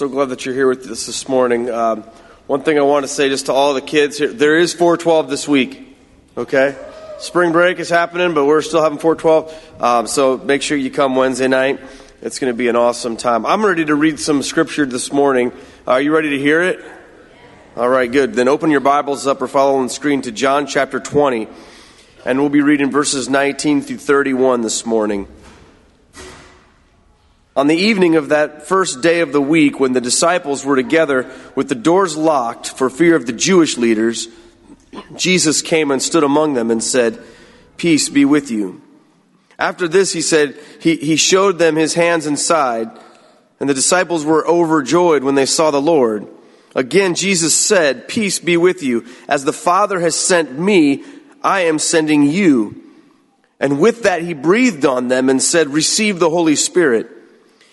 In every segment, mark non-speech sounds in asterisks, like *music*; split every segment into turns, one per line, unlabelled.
so glad that you're here with us this morning. Um, one thing I want to say just to all the kids here there is 412 this week, okay? Spring break is happening, but we're still having 412. Um, so make sure you come Wednesday night. It's going to be an awesome time. I'm ready to read some scripture this morning. Are you ready to hear it? All right, good. Then open your Bibles up or follow on the screen to John chapter 20, and we'll be reading verses 19 through 31 this morning. On the evening of that first day of the week, when the disciples were together with the doors locked for fear of the Jewish leaders, Jesus came and stood among them and said, Peace be with you. After this, he said, he, he showed them his hands and side, and the disciples were overjoyed when they saw the Lord. Again, Jesus said, Peace be with you. As the Father has sent me, I am sending you. And with that, he breathed on them and said, Receive the Holy Spirit.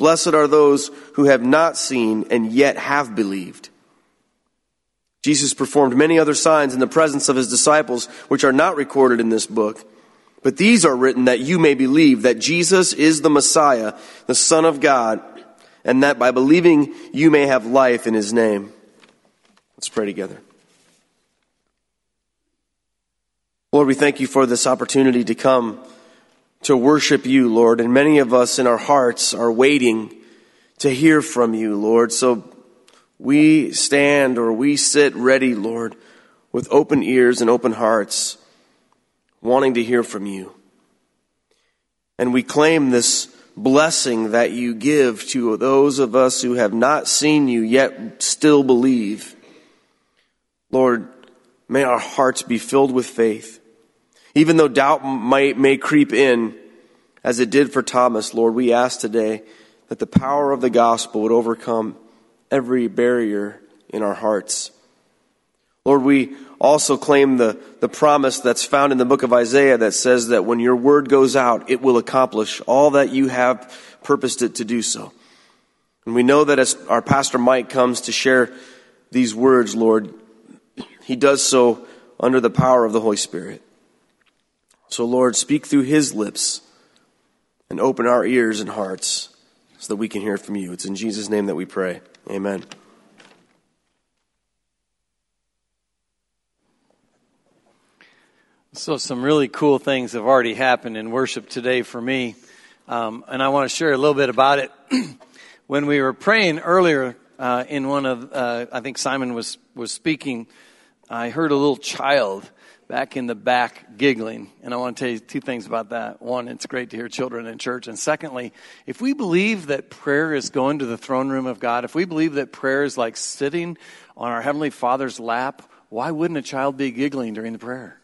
Blessed are those who have not seen and yet have believed. Jesus performed many other signs in the presence of his disciples, which are not recorded in this book. But these are written that you may believe that Jesus is the Messiah, the Son of God, and that by believing you may have life in his name. Let's pray together. Lord, we thank you for this opportunity to come to worship you, Lord. And many of us in our hearts are waiting to hear from you, Lord. So we stand or we sit ready, Lord, with open ears and open hearts, wanting to hear from you. And we claim this blessing that you give to those of us who have not seen you yet still believe. Lord, may our hearts be filled with faith. Even though doubt might, may creep in, as it did for Thomas, Lord, we ask today that the power of the gospel would overcome every barrier in our hearts. Lord, we also claim the, the promise that's found in the book of Isaiah that says that when your word goes out, it will accomplish all that you have purposed it to do so. And we know that as our pastor Mike comes to share these words, Lord, he does so under the power of the Holy Spirit. So, Lord, speak through his lips and open our ears and hearts so that we can hear from you. It's in Jesus' name that we pray. Amen.
So, some really cool things have already happened in worship today for me. Um, and I want to share a little bit about it. *clears throat* when we were praying earlier uh, in one of, uh, I think Simon was, was speaking, I heard a little child back in the back giggling. And I want to tell you two things about that. One, it's great to hear children in church. And secondly, if we believe that prayer is going to the throne room of God, if we believe that prayer is like sitting on our Heavenly Father's lap, why wouldn't a child be giggling during the prayer?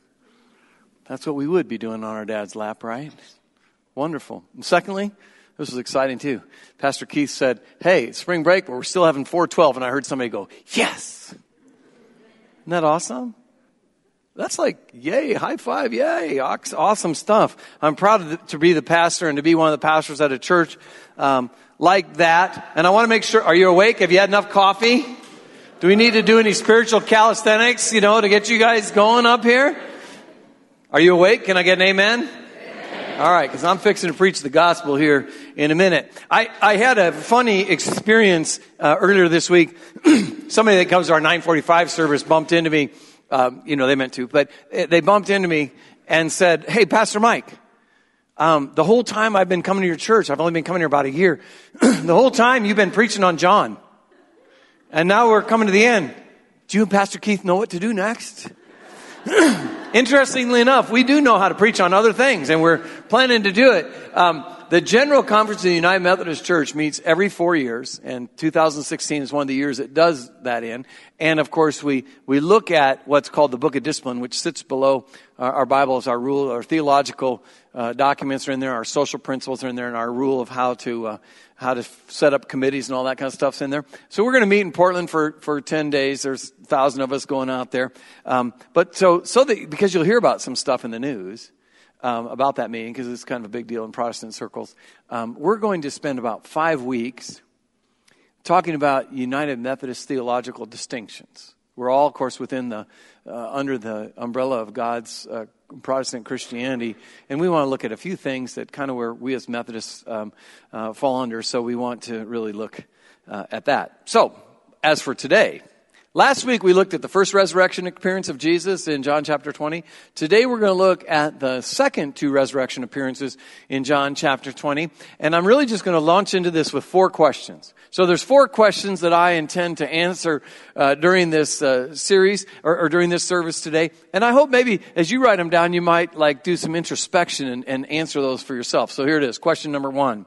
That's what we would be doing on our dad's lap, right? Wonderful. And secondly, this was exciting too. Pastor Keith said, Hey, spring break, but we're still having 412. And I heard somebody go, Yes! Isn't that awesome? That's like, yay, high five, yay, awesome stuff. I'm proud to be the pastor and to be one of the pastors at a church um, like that. And I want to make sure, are you awake? Have you had enough coffee? Do we need to do any spiritual calisthenics, you know, to get you guys going up here? Are you awake? Can I get an amen? amen. All right, because I'm fixing to preach the gospel here in a minute. I, I had a funny experience uh, earlier this week. *clears throat* Somebody that comes to our 945 service bumped into me um, you know, they meant to, but they bumped into me and said, Hey, Pastor Mike, um, the whole time I've been coming to your church, I've only been coming here about a year. *clears throat* the whole time you've been preaching on John. And now we're coming to the end. Do you and Pastor Keith know what to do next? *clears throat* interestingly enough, we do know how to preach on other things, and we're planning to do it. Um, the General Conference of the United Methodist Church meets every four years, and 2016 is one of the years it does that in. And of course, we, we look at what's called the Book of Discipline, which sits below our, our Bible as our rule, our theological uh, documents are in there, our social principles are in there, and our rule of how to uh, how to set up committees and all that kind of stuff's in there. So we're going to meet in Portland for, for 10 days. There's a thousand of us going out there. Um, but so, so that, because you'll hear about some stuff in the news, um, about that meeting, because it's kind of a big deal in Protestant circles. Um, we're going to spend about five weeks talking about United Methodist theological distinctions. We're all, of course, within the, uh, under the umbrella of God's uh, Protestant Christianity, and we want to look at a few things that kind of where we as Methodists um, uh, fall under. So we want to really look uh, at that. So, as for today, last week we looked at the first resurrection appearance of Jesus in John chapter 20. Today we're going to look at the second two resurrection appearances in John chapter 20, and I'm really just going to launch into this with four questions. So there's four questions that I intend to answer uh, during this uh, series or, or, during this service today, and I hope maybe as you write them down, you might like do some introspection and, and answer those for yourself. So here it is. Question number one: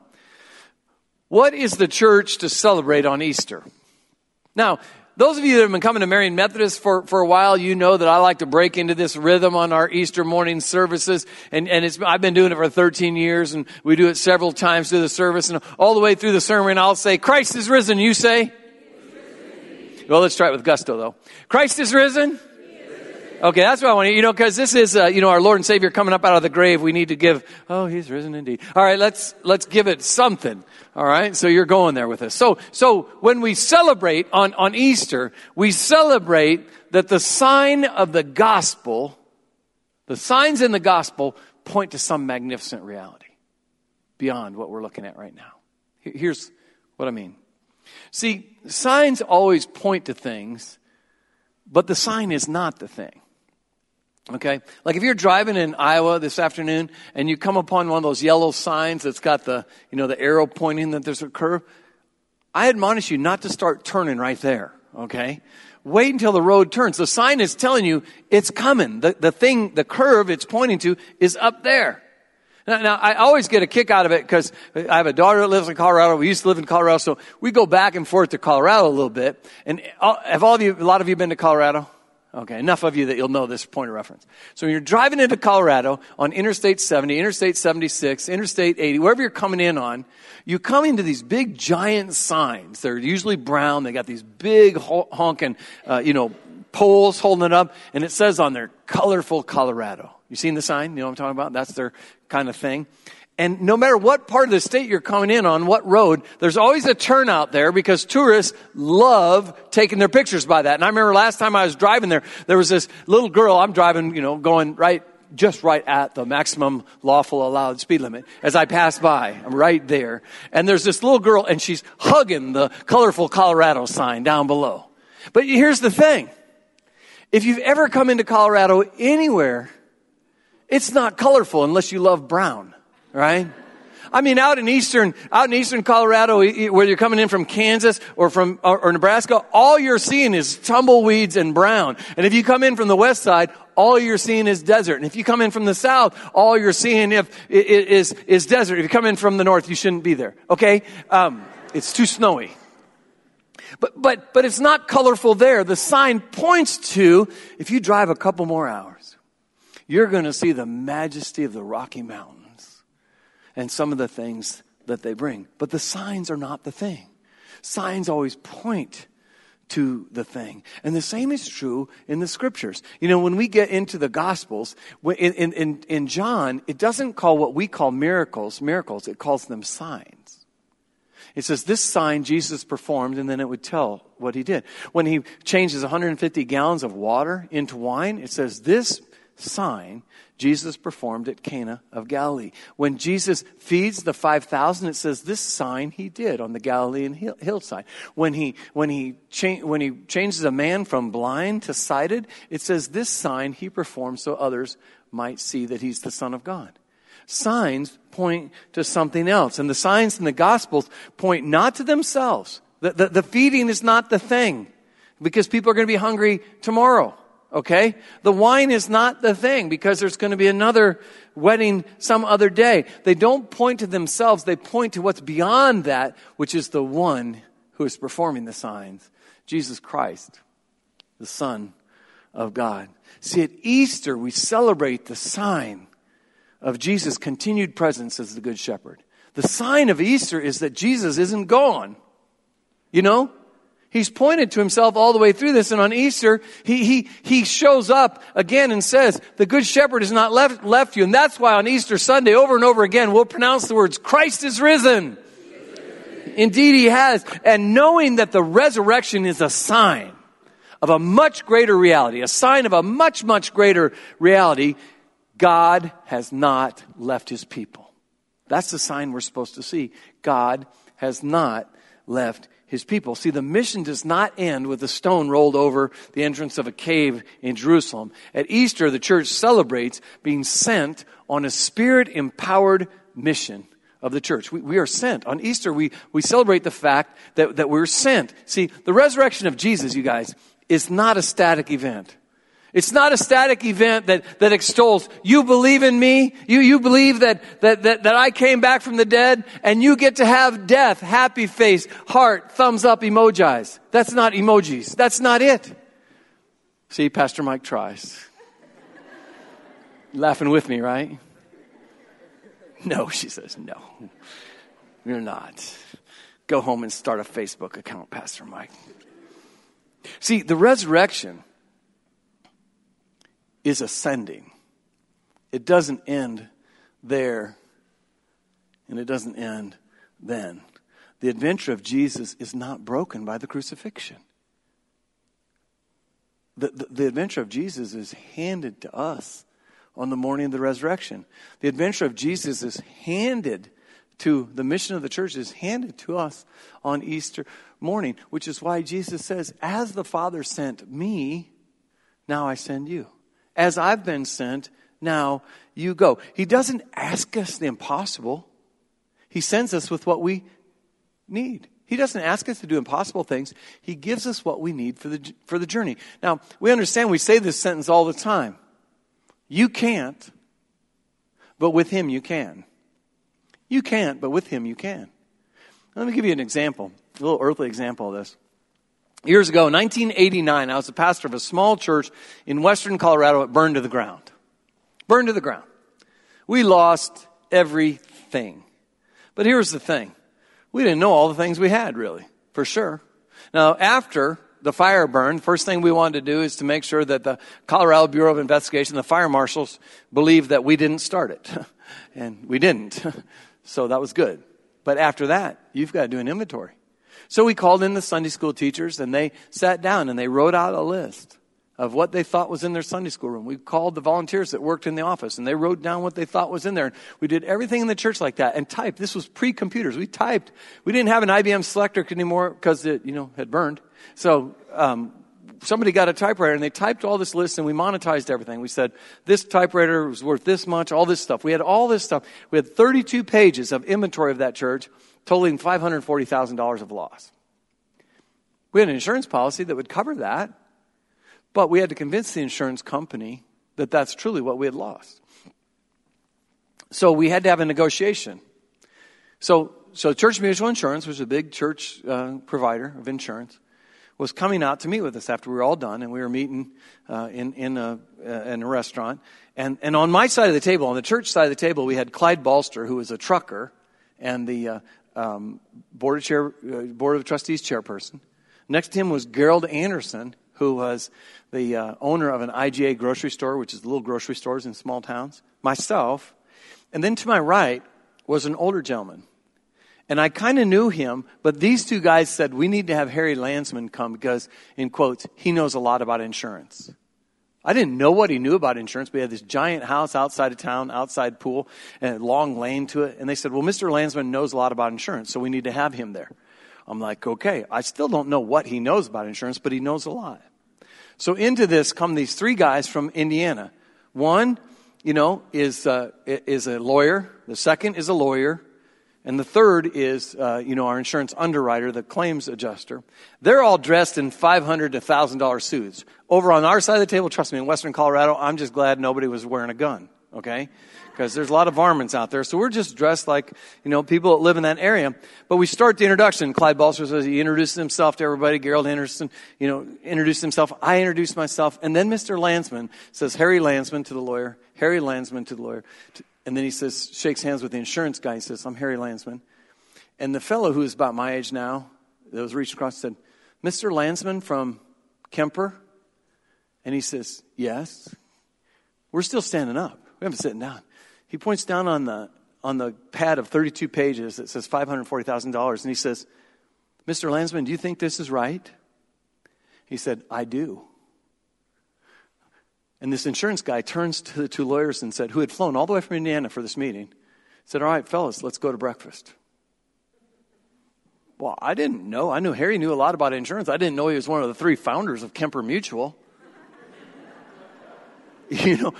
What is the church to celebrate on Easter? Now, those of you that have been coming to Marian Methodist for, for a while, you know that I like to break into this rhythm on our Easter morning services. And, and it's, I've been doing it for 13 years and we do it several times through the service and all the way through the sermon. I'll say, Christ is risen. You say? Well, let's try it with gusto though. Christ is risen. Okay, that's what I want to, you know, because this is, uh, you know, our Lord and Savior coming up out of the grave. We need to give, oh, he's risen indeed. All right, let's, let's give it something. All right, so you're going there with us. So, so when we celebrate on, on Easter, we celebrate that the sign of the gospel, the signs in the gospel point to some magnificent reality beyond what we're looking at right now. Here's what I mean. See, signs always point to things, but the sign is not the thing. Okay? Like if you're driving in Iowa this afternoon and you come upon one of those yellow signs that's got the, you know, the arrow pointing that there's a curve, I admonish you not to start turning right there. Okay? Wait until the road turns. The sign is telling you it's coming. The, the thing, the curve it's pointing to is up there. Now, now, I always get a kick out of it because I have a daughter that lives in Colorado. We used to live in Colorado, so we go back and forth to Colorado a little bit. And uh, have all of you, a lot of you been to Colorado? Okay, enough of you that you'll know this point of reference. So when you're driving into Colorado on Interstate 70, Interstate 76, Interstate 80, wherever you're coming in on, you come into these big giant signs. They're usually brown. They got these big honking, uh, you know, poles holding it up, and it says on there, colorful Colorado. You seen the sign? You know what I'm talking about? That's their kind of thing. And no matter what part of the state you're coming in on, what road, there's always a turnout there because tourists love taking their pictures by that. And I remember last time I was driving there, there was this little girl, I'm driving, you know, going right, just right at the maximum lawful allowed speed limit as I pass by. I'm right there. And there's this little girl and she's hugging the colorful Colorado sign down below. But here's the thing. If you've ever come into Colorado anywhere, it's not colorful unless you love brown right? I mean, out in eastern, out in eastern Colorado, where you're coming in from Kansas or from or, or, Nebraska, all you're seeing is tumbleweeds and brown. And if you come in from the west side, all you're seeing is desert. And if you come in from the south, all you're seeing if, is is desert. If you come in from the north, you shouldn't be there. Okay, um, it's too snowy. But but but it's not colorful there. The sign points to if you drive a couple more hours, you're going to see the majesty of the Rocky Mountains and some of the things that they bring. But the signs are not the thing. Signs always point to the thing. And the same is true in the scriptures. You know, when we get into the gospels, in, in, in John, it doesn't call what we call miracles miracles, it calls them signs. It says this sign Jesus performed, and then it would tell what he did. When he changes 150 gallons of water into wine, it says this sign Jesus performed at Cana of Galilee. When Jesus feeds the 5,000, it says this sign he did on the Galilean hill, hillside. When he, when, he cha- when he changes a man from blind to sighted, it says this sign he performed so others might see that he's the Son of God. Signs point to something else. And the signs in the Gospels point not to themselves. The, the, the feeding is not the thing because people are going to be hungry tomorrow. Okay? The wine is not the thing because there's going to be another wedding some other day. They don't point to themselves, they point to what's beyond that, which is the one who is performing the signs Jesus Christ, the Son of God. See, at Easter, we celebrate the sign of Jesus' continued presence as the Good Shepherd. The sign of Easter is that Jesus isn't gone. You know? He's pointed to himself all the way through this, and on Easter, he, he, he shows up again and says, The Good Shepherd has not left, left you. And that's why on Easter Sunday, over and over again, we'll pronounce the words, Christ is risen. Indeed, he has. And knowing that the resurrection is a sign of a much greater reality, a sign of a much, much greater reality, God has not left his people. That's the sign we're supposed to see. God has not left his people. See, the mission does not end with a stone rolled over the entrance of a cave in Jerusalem. At Easter, the church celebrates being sent on a spirit empowered mission of the church. We, we, are sent. On Easter, we, we celebrate the fact that, that we're sent. See, the resurrection of Jesus, you guys, is not a static event. It's not a static event that, that extols, you believe in me, you, you believe that, that, that, that I came back from the dead, and you get to have death, happy face, heart, thumbs up emojis. That's not emojis. That's not it. See, Pastor Mike tries. *laughs* Laughing with me, right? No, she says, no. You're not. Go home and start a Facebook account, Pastor Mike. See, the resurrection is ascending. It doesn't end there, and it doesn't end then. The adventure of Jesus is not broken by the crucifixion. The, the, the, adventure of Jesus is handed to us on the morning of the resurrection. The adventure of Jesus is handed to the mission of the church is handed to us on Easter morning, which is why Jesus says, As the Father sent me, now I send you. As I've been sent, now you go. He doesn't ask us the impossible, He sends us with what we need. He doesn't ask us to do impossible things. He gives us what we need for the, for the journey. Now, we understand we say this sentence all the time. You can't, but with Him you can. You can't, but with Him you can. Let me give you an example, a little earthly example of this. Years ago, 1989, I was a pastor of a small church in western Colorado. It burned to the ground. Burned to the ground. We lost everything. But here's the thing. We didn't know all the things we had, really, for sure. Now, after the fire burned, first thing we wanted to do is to make sure that the Colorado Bureau of Investigation, the fire marshals, believed that we didn't start it. *laughs* and we didn't. *laughs* so that was good. But after that, you've got to do an inventory. So we called in the Sunday school teachers and they sat down and they wrote out a list of what they thought was in their Sunday school room. We called the volunteers that worked in the office and they wrote down what they thought was in there. We did everything in the church like that and typed. This was pre-computers. We typed. We didn't have an IBM Selectric anymore because it, you know, had burned. So, um, somebody got a typewriter and they typed all this list and we monetized everything. We said, this typewriter was worth this much, all this stuff. We had all this stuff. We had 32 pages of inventory of that church totaling $540,000 of loss. We had an insurance policy that would cover that, but we had to convince the insurance company that that's truly what we had lost. So we had to have a negotiation. So, so Church Mutual Insurance, is a big church uh, provider of insurance, was coming out to meet with us after we were all done, and we were meeting uh, in in a, uh, in a restaurant. And and on my side of the table, on the church side of the table, we had Clyde Balster, who was a trucker, and the uh, um, board, of chair, uh, board of Trustees chairperson. Next to him was Gerald Anderson, who was the uh, owner of an IGA grocery store, which is little grocery stores in small towns. Myself. And then to my right was an older gentleman. And I kind of knew him, but these two guys said, we need to have Harry Landsman come because, in quotes, he knows a lot about insurance. I didn't know what he knew about insurance, but he had this giant house outside of town, outside pool, and a long lane to it. And they said, Well, Mr. Landsman knows a lot about insurance, so we need to have him there. I'm like, Okay, I still don't know what he knows about insurance, but he knows a lot. So into this come these three guys from Indiana. One, you know, is, uh, is a lawyer. The second is a lawyer. And the third is, uh, you know, our insurance underwriter, the claims adjuster. They're all dressed in 500 to $1,000 suits. Over on our side of the table, trust me, in Western Colorado, I'm just glad nobody was wearing a gun, okay? Because there's a lot of varmints out there. So we're just dressed like, you know, people that live in that area. But we start the introduction. Clyde Balser says he introduced himself to everybody. Gerald Henderson, you know, introduced himself. I introduced myself. And then Mr. Landsman says, Harry Landsman to the lawyer. Harry Landsman to the lawyer. And then he says, shakes hands with the insurance guy. He says, I'm Harry Landsman. And the fellow who is about my age now, that was reaching across, said, Mr. Landsman from Kemper? And he says, Yes. We're still standing up. We haven't sitting down. He points down on the on the pad of 32 pages that says $540,000 and he says, "Mr. Landsman, do you think this is right?" He said, "I do." And this insurance guy turns to the two lawyers and said, who had flown all the way from Indiana for this meeting, said, All right, fellas, let's go to breakfast. Well, I didn't know. I knew Harry knew a lot about insurance. I didn't know he was one of the three founders of Kemper Mutual. *laughs* you know,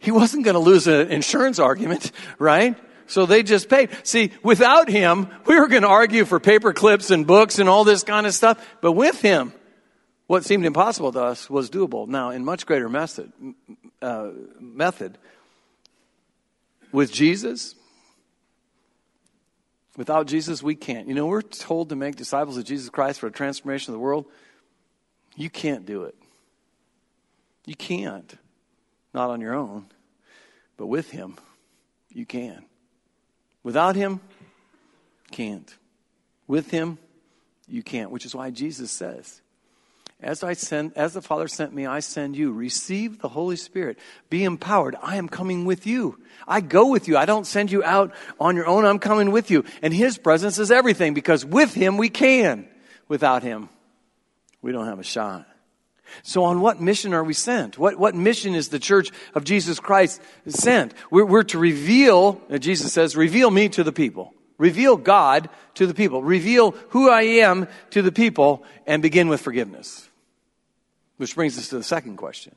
he wasn't going to lose an insurance argument, right? So they just paid. See, without him, we were going to argue for paper clips and books and all this kind of stuff. But with him, what seemed impossible to us was doable. Now, in much greater method, uh, method with Jesus, without Jesus, we can't. You know, we're told to make disciples of Jesus Christ for a transformation of the world. You can't do it. You can't. Not on your own. But with Him, you can. Without Him, can't. With Him, you can't. Which is why Jesus says, as I send, as the Father sent me, I send you. Receive the Holy Spirit. Be empowered. I am coming with you. I go with you. I don't send you out on your own. I'm coming with you. And His presence is everything because with Him we can. Without Him, we don't have a shot. So on what mission are we sent? What, what mission is the church of Jesus Christ sent? We're, we're to reveal, uh, Jesus says, reveal me to the people. Reveal God to the people. Reveal who I am to the people and begin with forgiveness. Which brings us to the second question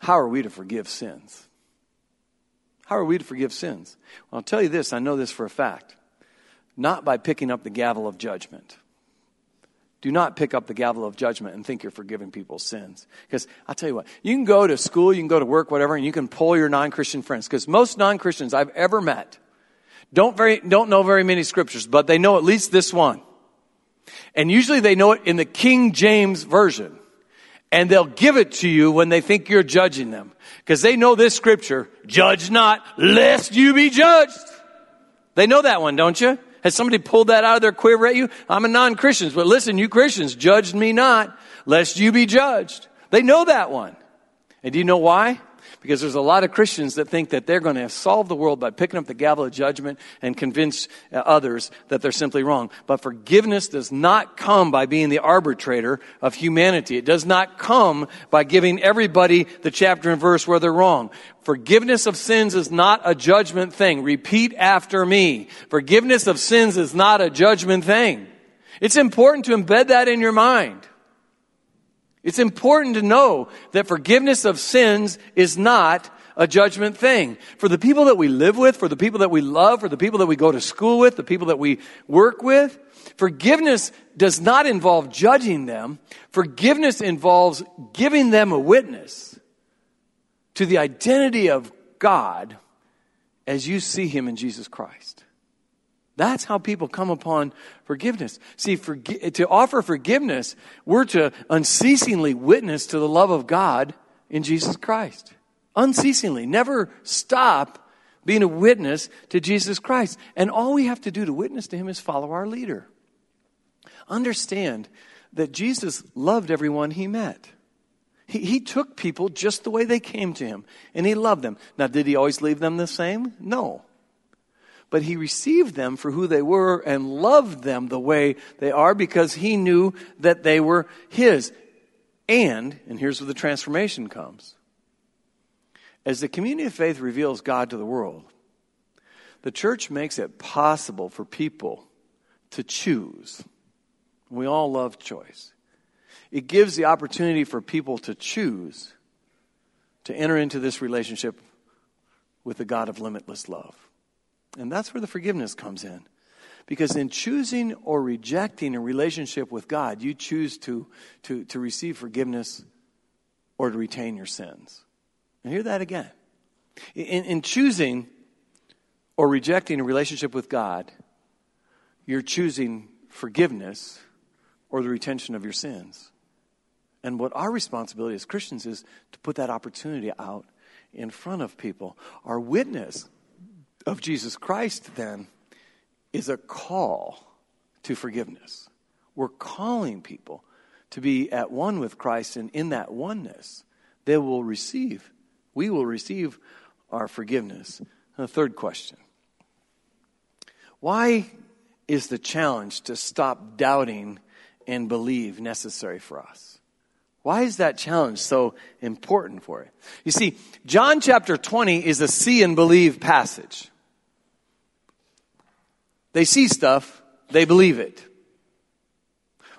How are we to forgive sins? How are we to forgive sins? Well, I'll tell you this, I know this for a fact. Not by picking up the gavel of judgment. Do not pick up the gavel of judgment and think you're forgiving people's sins. Because I'll tell you what, you can go to school, you can go to work, whatever, and you can pull your non Christian friends. Because most non Christians I've ever met don't, very, don't know very many scriptures, but they know at least this one. And usually they know it in the King James Version and they'll give it to you when they think you're judging them. Because they know this scripture, judge not lest you be judged. They know that one, don't you? Has somebody pulled that out of their quiver at you? I'm a non-Christian, but listen, you Christians, judge me not lest you be judged. They know that one. And do you know why? Because there's a lot of Christians that think that they're going to solve the world by picking up the gavel of judgment and convince uh, others that they're simply wrong. But forgiveness does not come by being the arbitrator of humanity. It does not come by giving everybody the chapter and verse where they're wrong. Forgiveness of sins is not a judgment thing. Repeat after me. Forgiveness of sins is not a judgment thing. It's important to embed that in your mind. It's important to know that forgiveness of sins is not a judgment thing. For the people that we live with, for the people that we love, for the people that we go to school with, the people that we work with, forgiveness does not involve judging them. Forgiveness involves giving them a witness to the identity of God as you see Him in Jesus Christ. That's how people come upon forgiveness. See, to offer forgiveness, we're to unceasingly witness to the love of God in Jesus Christ. Unceasingly. Never stop being a witness to Jesus Christ. And all we have to do to witness to Him is follow our leader. Understand that Jesus loved everyone He met. He, he took people just the way they came to Him, and He loved them. Now, did He always leave them the same? No but he received them for who they were and loved them the way they are because he knew that they were his. And, and here's where the transformation comes. As the community of faith reveals God to the world, the church makes it possible for people to choose. We all love choice. It gives the opportunity for people to choose to enter into this relationship with the God of limitless love. And that's where the forgiveness comes in. Because in choosing or rejecting a relationship with God, you choose to, to, to receive forgiveness or to retain your sins. And hear that again. In, in choosing or rejecting a relationship with God, you're choosing forgiveness or the retention of your sins. And what our responsibility as Christians is to put that opportunity out in front of people. Our witness of Jesus Christ, then, is a call to forgiveness. We're calling people to be at one with Christ, and in that oneness, they will receive, we will receive our forgiveness. And the third question Why is the challenge to stop doubting and believe necessary for us? Why is that challenge so important for it? You see, John chapter 20 is a see and believe passage. They see stuff, they believe it.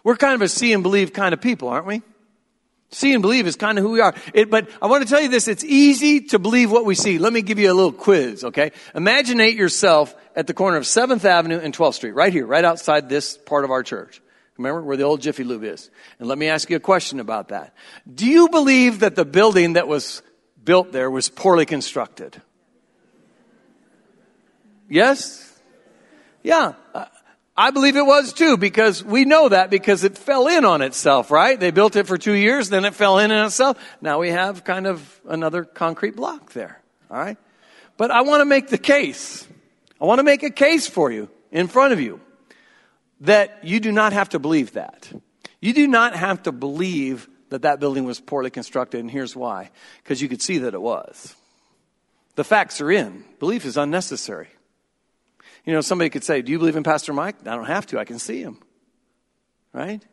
We're kind of a see and believe kind of people, aren't we? See and believe is kind of who we are. It, but I want to tell you this, it's easy to believe what we see. Let me give you a little quiz, okay? Imaginate yourself at the corner of 7th Avenue and 12th Street, right here, right outside this part of our church. Remember where the old Jiffy Lube is? And let me ask you a question about that. Do you believe that the building that was built there was poorly constructed? Yes? Yeah. Uh, I believe it was too because we know that because it fell in on itself, right? They built it for two years, then it fell in on itself. Now we have kind of another concrete block there, all right? But I want to make the case. I want to make a case for you in front of you that you do not have to believe that. You do not have to believe that that building was poorly constructed, and here's why. Because you could see that it was. The facts are in. Belief is unnecessary. You know, somebody could say, Do you believe in Pastor Mike? I don't have to. I can see him. Right?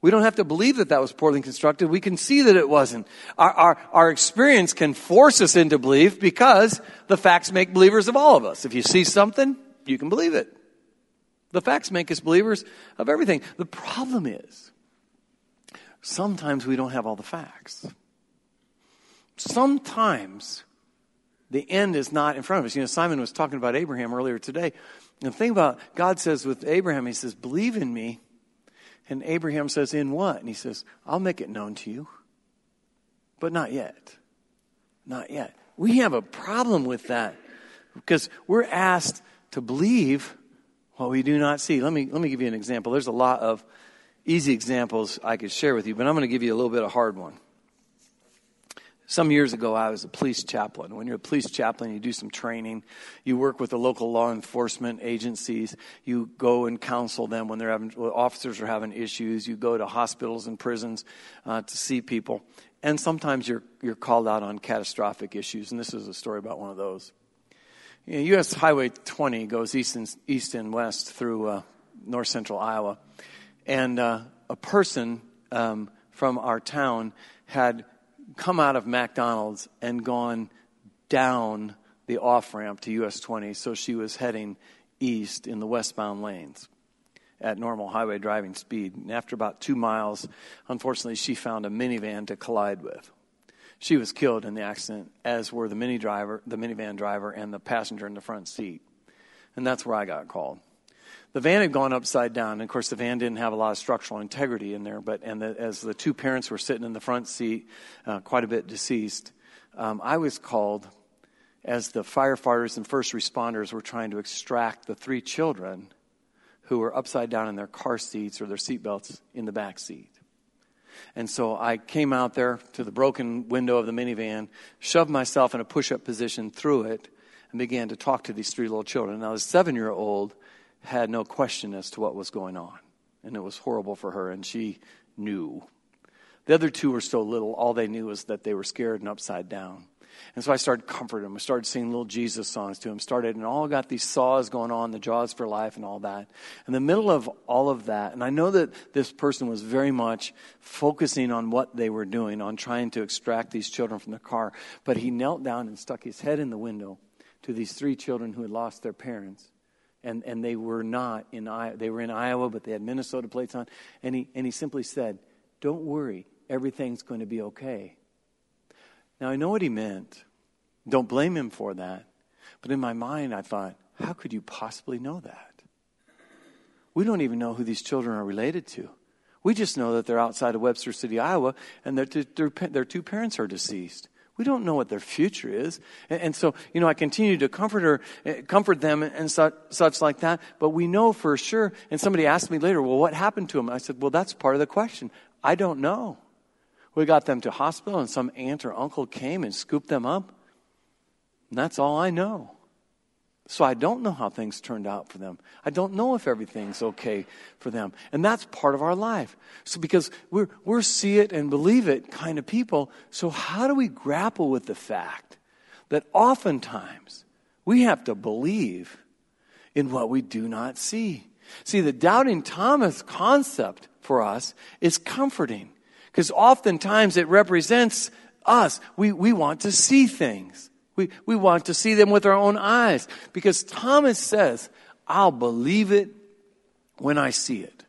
We don't have to believe that that was poorly constructed. We can see that it wasn't. Our, our, our experience can force us into belief because the facts make believers of all of us. If you see something, you can believe it. The facts make us believers of everything. The problem is, sometimes we don't have all the facts. Sometimes the end is not in front of us. You know, Simon was talking about Abraham earlier today. And the thing about God says with Abraham, he says, Believe in me. And Abraham says, In what? And he says, I'll make it known to you. But not yet. Not yet. We have a problem with that because we're asked to believe what we do not see. Let me, let me give you an example. There's a lot of easy examples I could share with you, but I'm going to give you a little bit of a hard one. Some years ago, I was a police chaplain. When you're a police chaplain, you do some training. You work with the local law enforcement agencies. You go and counsel them when they're having, when officers are having issues. You go to hospitals and prisons uh, to see people. And sometimes you're, you're called out on catastrophic issues. And this is a story about one of those. You know, U.S. Highway 20 goes east and, east and west through uh, north central Iowa. And uh, a person um, from our town had come out of McDonald's and gone down the off ramp to US 20, so she was heading east in the westbound lanes at normal highway driving speed. And after about two miles, unfortunately, she found a minivan to collide with. She was killed in the accident, as were the mini driver, the minivan driver, and the passenger in the front seat. And that's where I got called the van had gone upside down. And of course, the van didn't have a lot of structural integrity in there. But and the, as the two parents were sitting in the front seat, uh, quite a bit deceased, um, I was called as the firefighters and first responders were trying to extract the three children who were upside down in their car seats or their seatbelts in the back seat. And so I came out there to the broken window of the minivan, shoved myself in a push up position through it, and began to talk to these three little children. Now, the seven year old had no question as to what was going on. And it was horrible for her, and she knew. The other two were so little, all they knew was that they were scared and upside down. And so I started comforting them. I started singing little Jesus songs to them. Started, and all got these saws going on, the jaws for life and all that. In the middle of all of that, and I know that this person was very much focusing on what they were doing, on trying to extract these children from the car, but he knelt down and stuck his head in the window to these three children who had lost their parents and, and they were not in Iowa. They were in Iowa, but they had Minnesota plates on. And he, and he simply said, Don't worry, everything's going to be okay. Now, I know what he meant. Don't blame him for that. But in my mind, I thought, how could you possibly know that? We don't even know who these children are related to. We just know that they're outside of Webster City, Iowa, and their, their, their two parents are deceased. We don't know what their future is. And, and so, you know, I continue to comfort her, eh, comfort them and such, such like that. But we know for sure. And somebody asked me later, well, what happened to them? I said, well, that's part of the question. I don't know. We got them to hospital and some aunt or uncle came and scooped them up. And that's all I know. So I don't know how things turned out for them. I don't know if everything's okay for them. And that's part of our life. So because we're, we're see it and believe it kind of people, so how do we grapple with the fact that oftentimes we have to believe in what we do not see? See, the doubting Thomas concept for us is comforting because oftentimes it represents us. We, we want to see things. We, we want to see them with our own eyes because Thomas says, I'll believe it when I see it.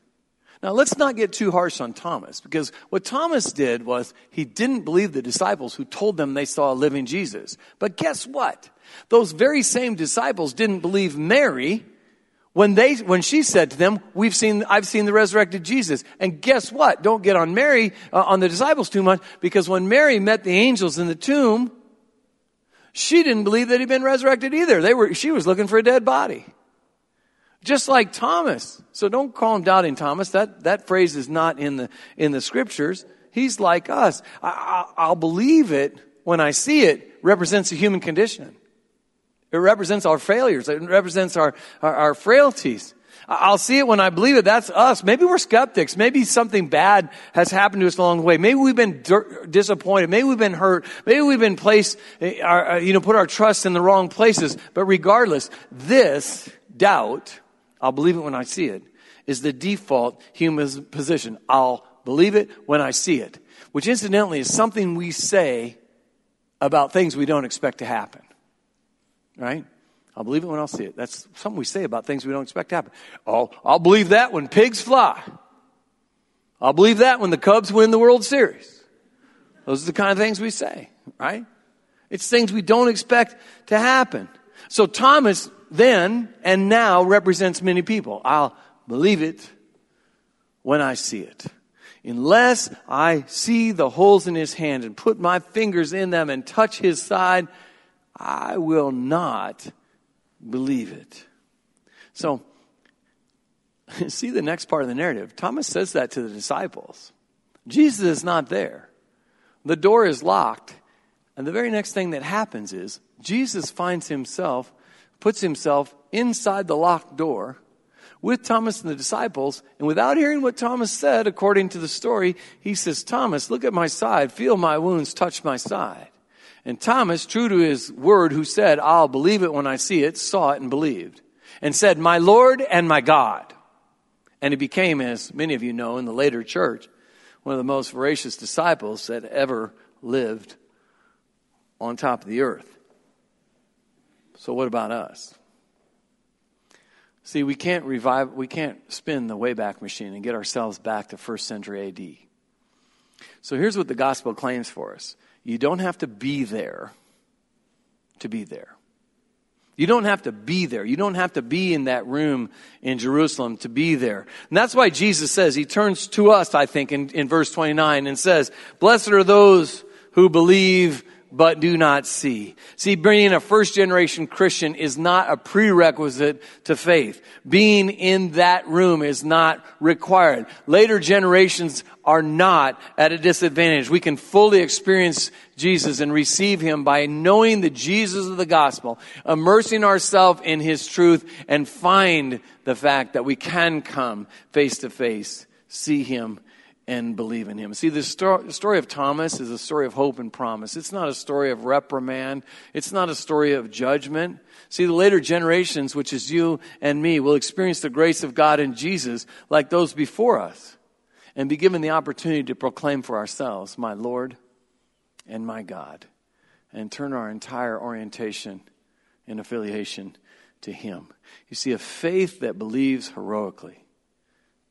Now, let's not get too harsh on Thomas because what Thomas did was he didn't believe the disciples who told them they saw a living Jesus. But guess what? Those very same disciples didn't believe Mary when they when she said to them we've seen i've seen the resurrected jesus and guess what don't get on mary uh, on the disciples too much because when mary met the angels in the tomb she didn't believe that he'd been resurrected either. They were, she was looking for a dead body. Just like Thomas. So don't call him doubting Thomas. That, that phrase is not in the, in the scriptures. He's like us. I, I, I'll believe it when I see it represents a human condition. It represents our failures. It represents our, our, our frailties. I'll see it when I believe it. That's us. Maybe we're skeptics. Maybe something bad has happened to us along the way. Maybe we've been disappointed. Maybe we've been hurt. Maybe we've been placed, eh, our, uh, you know, put our trust in the wrong places. But regardless, this doubt, I'll believe it when I see it, is the default human position. I'll believe it when I see it. Which incidentally is something we say about things we don't expect to happen. Right? I'll believe it when I'll see it. That's something we say about things we don't expect to happen. Oh, I'll believe that when pigs fly. I'll believe that when the Cubs win the World Series. Those are the kind of things we say, right? It's things we don't expect to happen. So Thomas then and now represents many people. I'll believe it when I see it. Unless I see the holes in his hand and put my fingers in them and touch his side, I will not believe it. So, *laughs* see the next part of the narrative. Thomas says that to the disciples. Jesus is not there. The door is locked. And the very next thing that happens is Jesus finds himself, puts himself inside the locked door with Thomas and the disciples. And without hearing what Thomas said, according to the story, he says, Thomas, look at my side, feel my wounds, touch my side. And Thomas, true to his word, who said, I'll believe it when I see it, saw it and believed. And said, My Lord and my God. And he became, as many of you know, in the later church, one of the most voracious disciples that ever lived on top of the earth. So, what about us? See, we can't revive, we can't spin the Wayback Machine and get ourselves back to first century AD. So, here's what the gospel claims for us you don't have to be there to be there. You don't have to be there. You don't have to be in that room in Jerusalem to be there. And that's why Jesus says, He turns to us, I think, in, in verse 29 and says, Blessed are those who believe but do not see. See, being a first generation Christian is not a prerequisite to faith. Being in that room is not required. Later generations are not at a disadvantage. We can fully experience Jesus and receive Him by knowing the Jesus of the gospel, immersing ourselves in His truth, and find the fact that we can come face to face, see Him, and believe in him. See, the story of Thomas is a story of hope and promise. It's not a story of reprimand. It's not a story of judgment. See, the later generations, which is you and me, will experience the grace of God in Jesus like those before us and be given the opportunity to proclaim for ourselves, my Lord and my God, and turn our entire orientation and affiliation to him. You see, a faith that believes heroically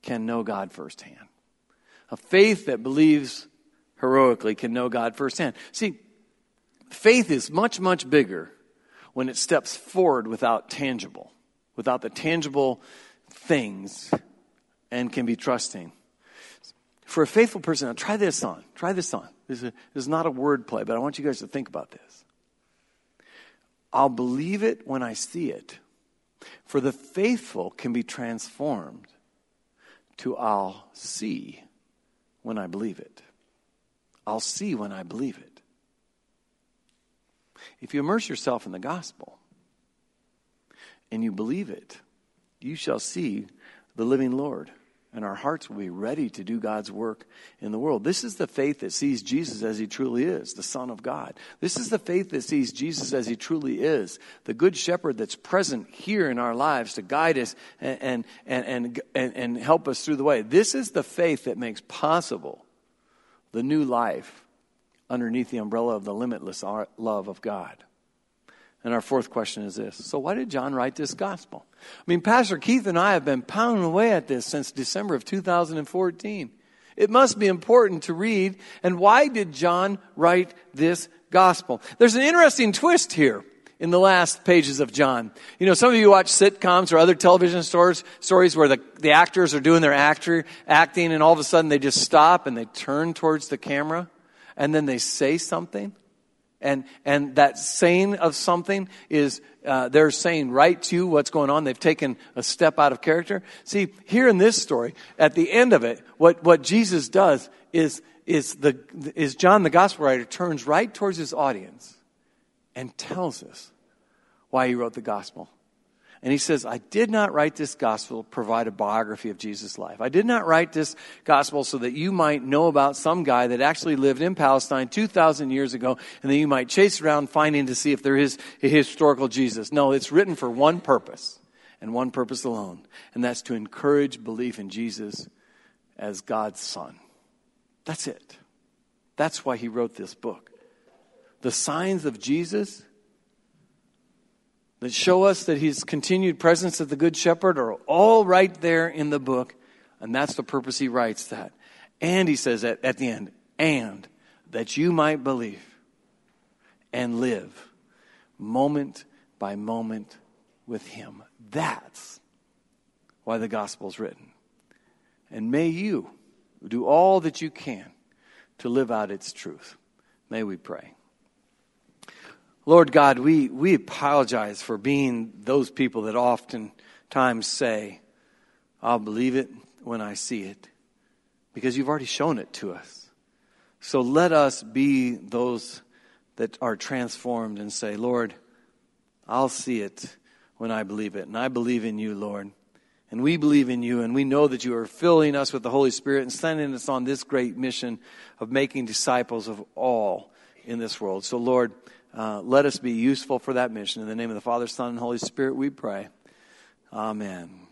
can know God firsthand. A faith that believes heroically can know God firsthand. See, faith is much, much bigger when it steps forward without tangible, without the tangible things, and can be trusting. For a faithful person, now try this on. Try this on. This is, not a word play, but I want you guys to think about this. I'll believe it when I see it. For the faithful can be transformed to I'll see when I believe it. I'll see when I believe it. If you immerse yourself in the gospel and you believe it, you shall see the living Lord and our hearts will be ready to do God's work in the world. This is the faith that sees Jesus as he truly is, the Son of God. This is the faith that sees Jesus as he truly is, the Good Shepherd that's present here in our lives to guide us and, and, and, and, and help us through the way. This is the faith that makes possible the new life underneath the umbrella of the limitless love of God. And our fourth question is this So, why did John write this gospel? I mean, Pastor Keith and I have been pounding away at this since December of 2014. It must be important to read. And why did John write this gospel? There's an interesting twist here in the last pages of John. You know, some of you watch sitcoms or other television stories, stories where the, the actors are doing their actor, acting and all of a sudden they just stop and they turn towards the camera and then they say something. And, and that saying of something is, uh, they're saying right to you what's going on. They've taken a step out of character. See, here in this story, at the end of it, what, what Jesus does is, is the, is John the gospel writer turns right towards his audience and tells us why he wrote the gospel. And he says, I did not write this gospel to provide a biography of Jesus' life. I did not write this gospel so that you might know about some guy that actually lived in Palestine 2,000 years ago and then you might chase around finding to see if there is a historical Jesus. No, it's written for one purpose and one purpose alone, and that's to encourage belief in Jesus as God's Son. That's it. That's why he wrote this book. The signs of Jesus that show us that his continued presence as the Good Shepherd are all right there in the book. And that's the purpose he writes that. And he says at, at the end, and that you might believe and live moment by moment with him. That's why the gospel is written. And may you do all that you can to live out its truth. May we pray. Lord God, we, we apologize for being those people that oftentimes say, I'll believe it when I see it, because you've already shown it to us. So let us be those that are transformed and say, Lord, I'll see it when I believe it. And I believe in you, Lord. And we believe in you, and we know that you are filling us with the Holy Spirit and sending us on this great mission of making disciples of all in this world. So, Lord, uh, let us be useful for that mission. In the name of the Father, Son, and Holy Spirit, we pray. Amen.